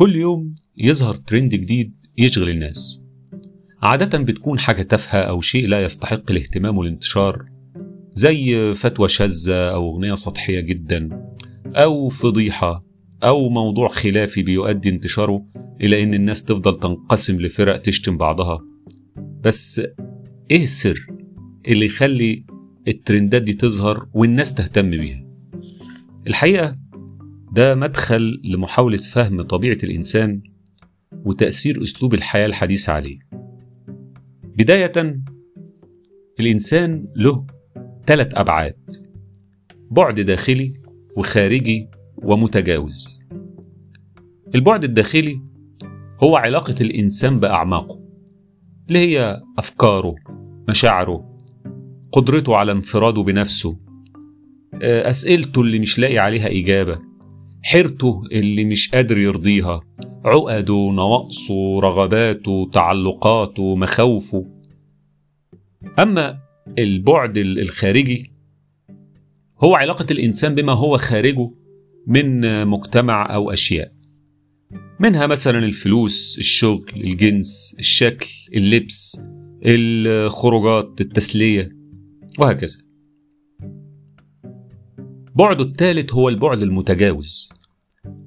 كل يوم يظهر ترند جديد يشغل الناس. عادة بتكون حاجة تافهة أو شيء لا يستحق الاهتمام والانتشار زي فتوى شاذة أو أغنية سطحية جدا أو فضيحة أو موضوع خلافي بيؤدي انتشاره إلى إن الناس تفضل تنقسم لفرق تشتم بعضها. بس إيه السر اللي يخلي الترندات دي تظهر والناس تهتم بيها؟ الحقيقة ده مدخل لمحاولة فهم طبيعة الإنسان وتأثير أسلوب الحياة الحديث عليه. بداية الإنسان له ثلاث أبعاد بعد داخلي وخارجي ومتجاوز. البعد الداخلي هو علاقة الإنسان بأعماقه اللي هي أفكاره مشاعره قدرته على انفراده بنفسه أسئلته اللي مش لاقي عليها إجابة حيرته اللي مش قادر يرضيها. عقده نواقصه رغباته تعلقاته مخاوفه أما البعد الخارجي هو علاقة الإنسان بما هو خارجه من مجتمع أو أشياء. منها مثلا الفلوس الشغل الجنس الشكل اللبس الخروجات التسلية وهكذا. بعده الثالث هو البعد المتجاوز.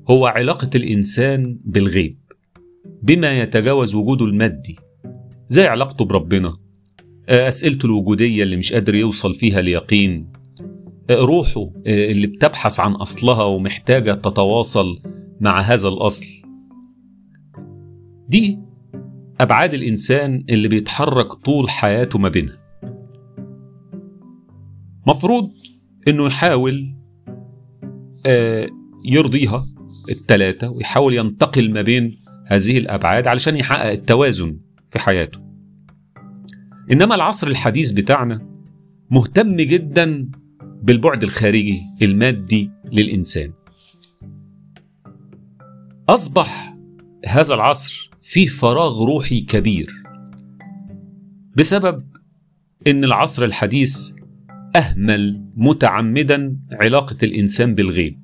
هو علاقة الإنسان بالغيب بما يتجاوز وجوده المادي. زي علاقته بربنا. أسئلته الوجودية اللي مش قادر يوصل فيها ليقين روحه اللي بتبحث عن أصلها ومحتاجة تتواصل مع هذا الأصل. دي أبعاد الإنسان اللي بيتحرك طول حياته ما بينها. مفروض إنه يحاول يرضيها التلاتة ويحاول ينتقل ما بين هذه الأبعاد علشان يحقق التوازن في حياته. إنما العصر الحديث بتاعنا مهتم جدا بالبعد الخارجي المادي للإنسان. أصبح هذا العصر فيه فراغ روحي كبير بسبب إن العصر الحديث أهمل متعمدا علاقة الإنسان بالغيب.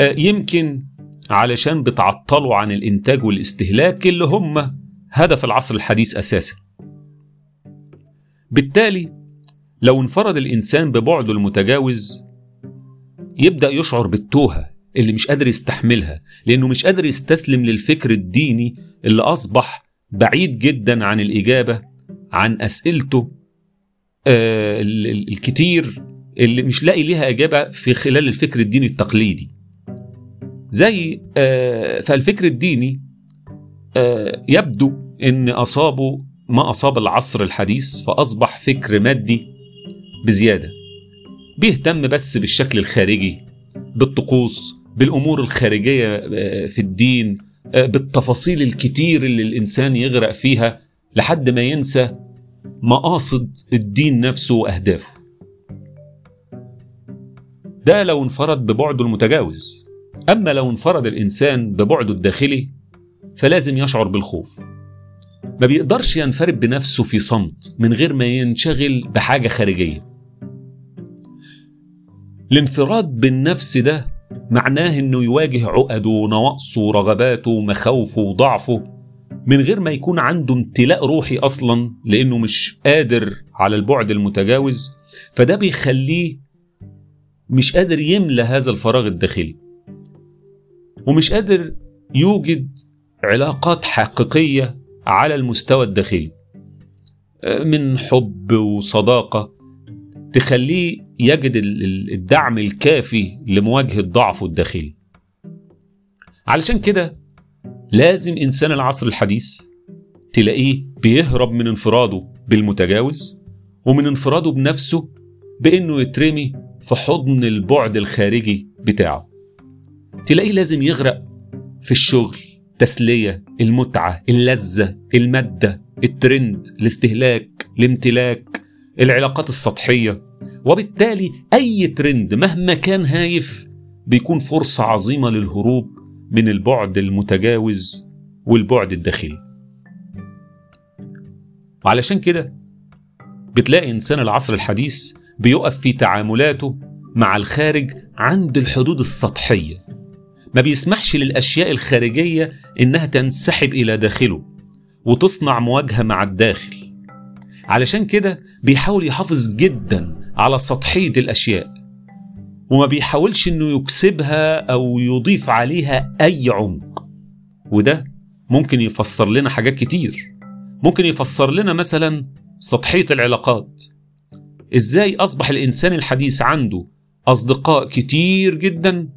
يمكن علشان بتعطلوا عن الإنتاج والاستهلاك اللي هم هدف العصر الحديث أساسا. بالتالي لو انفرد الإنسان ببعده المتجاوز يبدأ يشعر بالتوهة اللي مش قادر يستحملها لأنه مش قادر يستسلم للفكر الديني اللي أصبح بعيد جدا عن الإجابة عن أسئلته الكتير اللي مش لاقي ليها إجابة في خلال الفكر الديني التقليدي. زي آه فالفكر الديني آه يبدو أن أصابه ما أصاب العصر الحديث فأصبح فكر مادي بزيادة. بيهتم بس بالشكل الخارجي بالطقوس بالأمور الخارجية في الدين بالتفاصيل الكتير اللي الإنسان يغرق فيها لحد ما ينسى مقاصد الدين نفسه وأهدافه. ده لو انفرد ببعده المتجاوز. أما لو انفرد الإنسان ببعده الداخلي فلازم يشعر بالخوف. ما بيقدرش ينفرد بنفسه في صمت من غير ما ينشغل بحاجة خارجية. الانفراد بالنفس ده معناه إنه يواجه عقده ونواقصه ورغباته ومخاوفه وضعفه. من غير ما يكون عنده امتلاء روحي أصلا لأنه مش قادر على البعد المتجاوز فده بيخليه مش قادر يملى هذا الفراغ الداخلي. ومش قادر يوجد علاقات حقيقية على المستوى الداخلي. من حب وصداقة تخليه يجد الدعم الكافي لمواجهة ضعفه الداخلي. علشان كده لازم إنسان العصر الحديث تلاقيه بيهرب من انفراده بالمتجاوز ومن انفراده بنفسه بإنه يترمي في حضن البعد الخارجي بتاعه. تلاقيه لازم يغرق في الشغل تسلية المتعة اللذة المادة الترند الاستهلاك الامتلاك العلاقات السطحية. وبالتالي أي ترند مهما كان هايف بيكون فرصة عظيمة للهروب من البعد المتجاوز والبعد الداخلي. وعلشان كده بتلاقي إنسان العصر الحديث بيقف في تعاملاته مع الخارج عند الحدود السطحية. ما بيسمحش للأشياء الخارجية إنها تنسحب إلى داخله وتصنع مواجهة مع الداخل. علشان كده بيحاول يحافظ جدا على سطحية الأشياء. وما بيحاولش إنه يكسبها أو يضيف عليها أي عمق. وده ممكن يفسر لنا حاجات كتير. ممكن يفسر لنا مثلا سطحية العلاقات. إزاي أصبح الإنسان الحديث عنده أصدقاء كتير جدا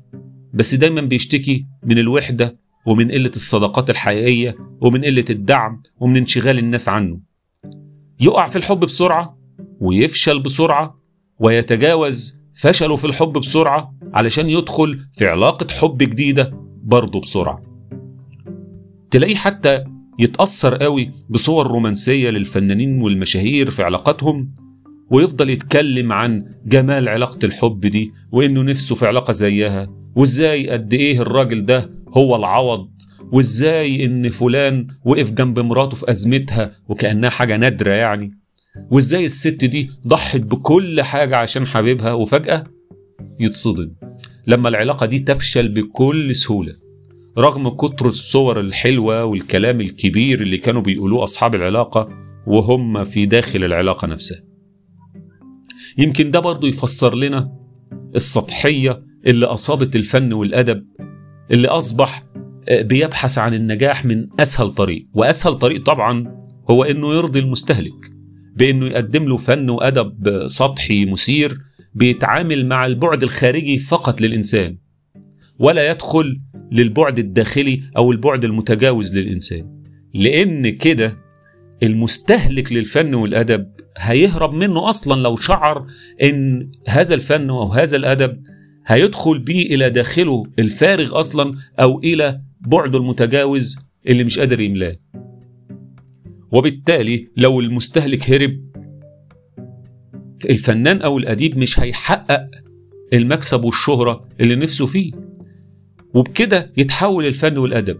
بس دايما بيشتكي من الوحدة ومن قلة الصداقات الحقيقية ومن قلة الدعم ومن انشغال الناس عنه. يقع في الحب بسرعة ويفشل بسرعة ويتجاوز فشله في الحب بسرعة علشان يدخل في علاقة حب جديدة برضه بسرعة. تلاقيه حتى يتأثر قوي بصور رومانسية للفنانين والمشاهير في علاقاتهم ويفضل يتكلم عن جمال علاقة الحب دي وإنه نفسه في علاقة زيها وإزاي قد إيه الراجل ده هو العوض وإزاي إن فلان وقف جنب مراته في أزمتها وكأنها حاجة نادرة يعني. وإزاي الست دي ضحت بكل حاجة عشان حبيبها وفجأة يتصدم. لما العلاقة دي تفشل بكل سهولة رغم كتر الصور الحلوة والكلام الكبير اللي كانوا بيقولوه أصحاب العلاقة وهم في داخل العلاقة نفسها. يمكن ده برضو يفسر لنا السطحية اللي أصابت الفن والأدب اللي أصبح بيبحث عن النجاح من أسهل طريق. وأسهل طريق طبعا هو إنه يرضي المستهلك. بإنه يقدم له فن وأدب سطحي مثير بيتعامل مع البعد الخارجي فقط للإنسان ولا يدخل للبعد الداخلي أو البعد المتجاوز للإنسان لأن كده المستهلك للفن والأدب هيهرب منه أصلا لو شعر إن هذا الفن أو هذا الأدب هيدخل بيه إلى داخله الفارغ أصلا أو إلى بعده المتجاوز اللي مش قادر يملاه. وبالتالي لو المستهلك هرب الفنان أو الأديب مش هيحقق المكسب والشهرة اللي نفسه فيه. وبكده يتحول الفن والأدب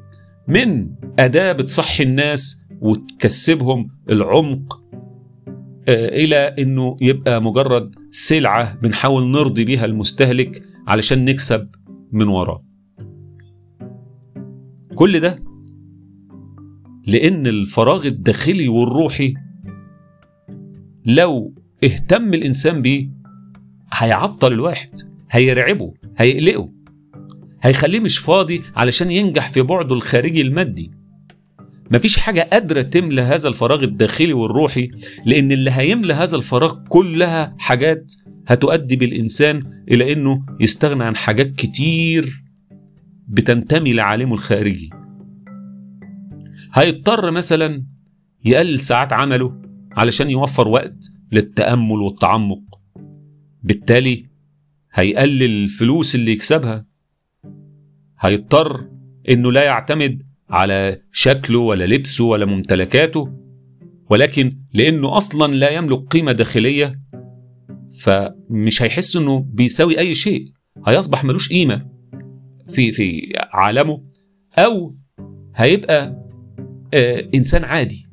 من أداة بتصحي الناس وتكسبهم العمق إلى أنه يبقى مجرد سلعة بنحاول نرضي بيها المستهلك علشان نكسب من وراه. كل ده لأن الفراغ الداخلي والروحي لو اهتم الإنسان بيه هيعطل الواحد هيرعبه هيقلقه هيخليه مش فاضي علشان ينجح في بعده الخارجي المادي. مفيش حاجة قادرة تملى هذا الفراغ الداخلي والروحي لأن اللي هيملى هذا الفراغ كلها حاجات هتؤدي بالإنسان إلى أنه يستغنى عن حاجات كتير بتنتمي لعالمه الخارجي. هيضطر مثلا يقلل ساعات عمله علشان يوفر وقت للتأمل والتعمق. بالتالي هيقلل الفلوس اللي يكسبها. هيضطر إنه لا يعتمد على شكله ولا لبسه ولا ممتلكاته ولكن لأنه أصلا لا يملك قيمة داخلية فمش هيحس إنه بيساوي أي شيء. هيصبح ملوش قيمة في في عالمه أو هيبقى إنسان عادي.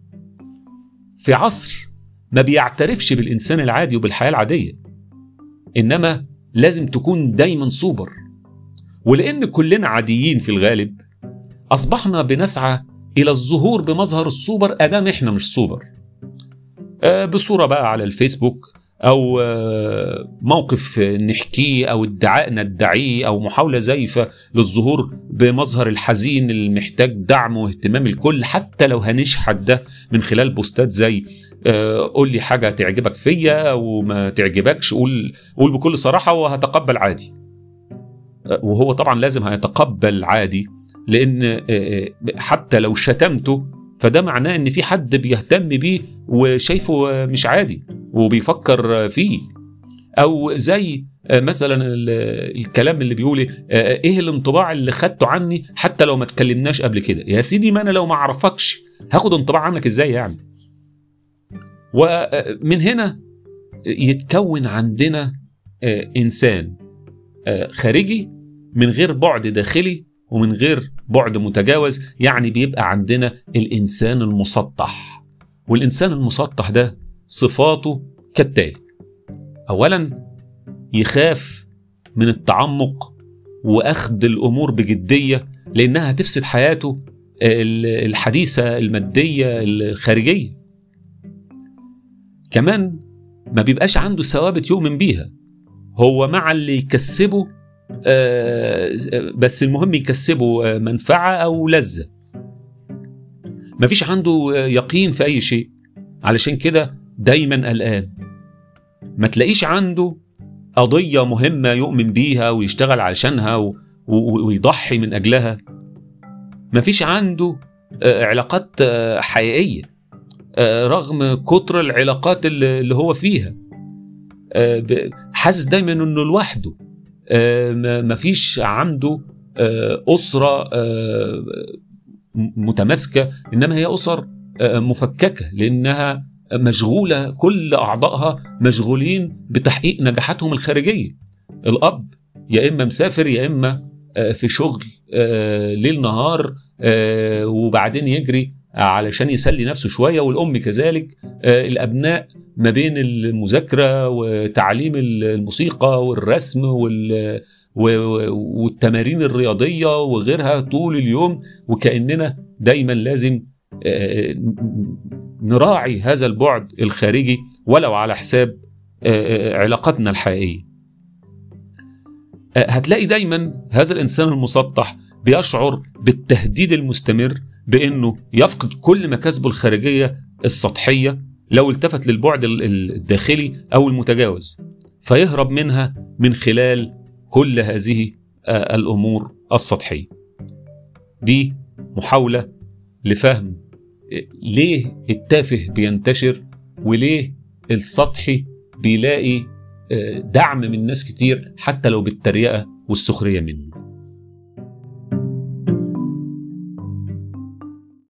في عصر ما بيعترفش بالإنسان العادي وبالحياة العادية إنما لازم تكون دايما سوبر ولأن كلنا عاديين في الغالب أصبحنا بنسعى إلى الظهور بمظهر السوبر أدام إحنا مش سوبر آه بصورة بقى على الفيسبوك أو آه موقف نحكيه أو ادعاء ندعيه أو محاولة زيفه للظهور بمظهر الحزين المحتاج دعم واهتمام الكل حتى لو هنشحت ده من خلال بوستات زي آه قول لي حاجة تعجبك فيا أو ما تعجبكش قول قول بكل صراحة وهتقبل عادي. وهو طبعا لازم هيتقبل عادي لأن حتى لو شتمته فده معناه إن في حد بيهتم بيه وشايفه مش عادي وبيفكر فيه. أو زي مثلا الكلام اللي بيقول إيه الانطباع اللي خدته عني حتى لو ما اتكلمناش قبل كده؟ يا سيدي ما أنا لو ما أعرفكش هاخد انطباع عنك إزاي يعني؟ ومن هنا يتكون عندنا إنسان خارجي من غير بعد داخلي ومن غير بعد متجاوز يعني بيبقى عندنا الإنسان المسطح. والإنسان المسطح ده صفاته كالتالي أولا يخاف من التعمق وأخذ الأمور بجدية لأنها هتفسد حياته الحديثة المادية الخارجية. كمان ما بيبقاش عنده ثوابت يؤمن بيها. هو مع اللي يكسبه بس المهم يكسبه منفعة أو لذة. مفيش عنده يقين في أي شيء. علشان كده دايما قلقان. ما تلاقيش عنده قضية مهمة يؤمن بيها ويشتغل علشانها. ويضحي من أجلها. مفيش عنده علاقات حقيقية رغم كتر العلاقات اللي هو فيها. حاسس دايما إنه لوحده. مفيش عنده أسرة متماسكة إنما هي أسر مفككة لأنها مشغولة كل أعضائها مشغولين بتحقيق نجاحاتهم الخارجية. الأب يا إما مسافر يا إما في شغل ليل نهار وبعدين يجري علشان يسلي نفسه شوية والأم كذلك الأبناء ما بين المذاكرة وتعليم الموسيقى والرسم وال والتمارين الرياضية وغيرها طول اليوم وكأننا دايما لازم نراعي هذا البعد الخارجي ولو على حساب علاقاتنا الحقيقية. هتلاقي دايما هذا الإنسان المسطح بيشعر بالتهديد المستمر بأنه يفقد كل مكاسبه الخارجية السطحية لو التفت للبعد الداخلي أو المتجاوز فيهرب منها من خلال كل هذه الأمور السطحية. دي محاولة لفهم ليه التافه بينتشر وليه السطحي بيلاقي دعم من ناس كتير حتى لو بالتريقة والسخرية منه.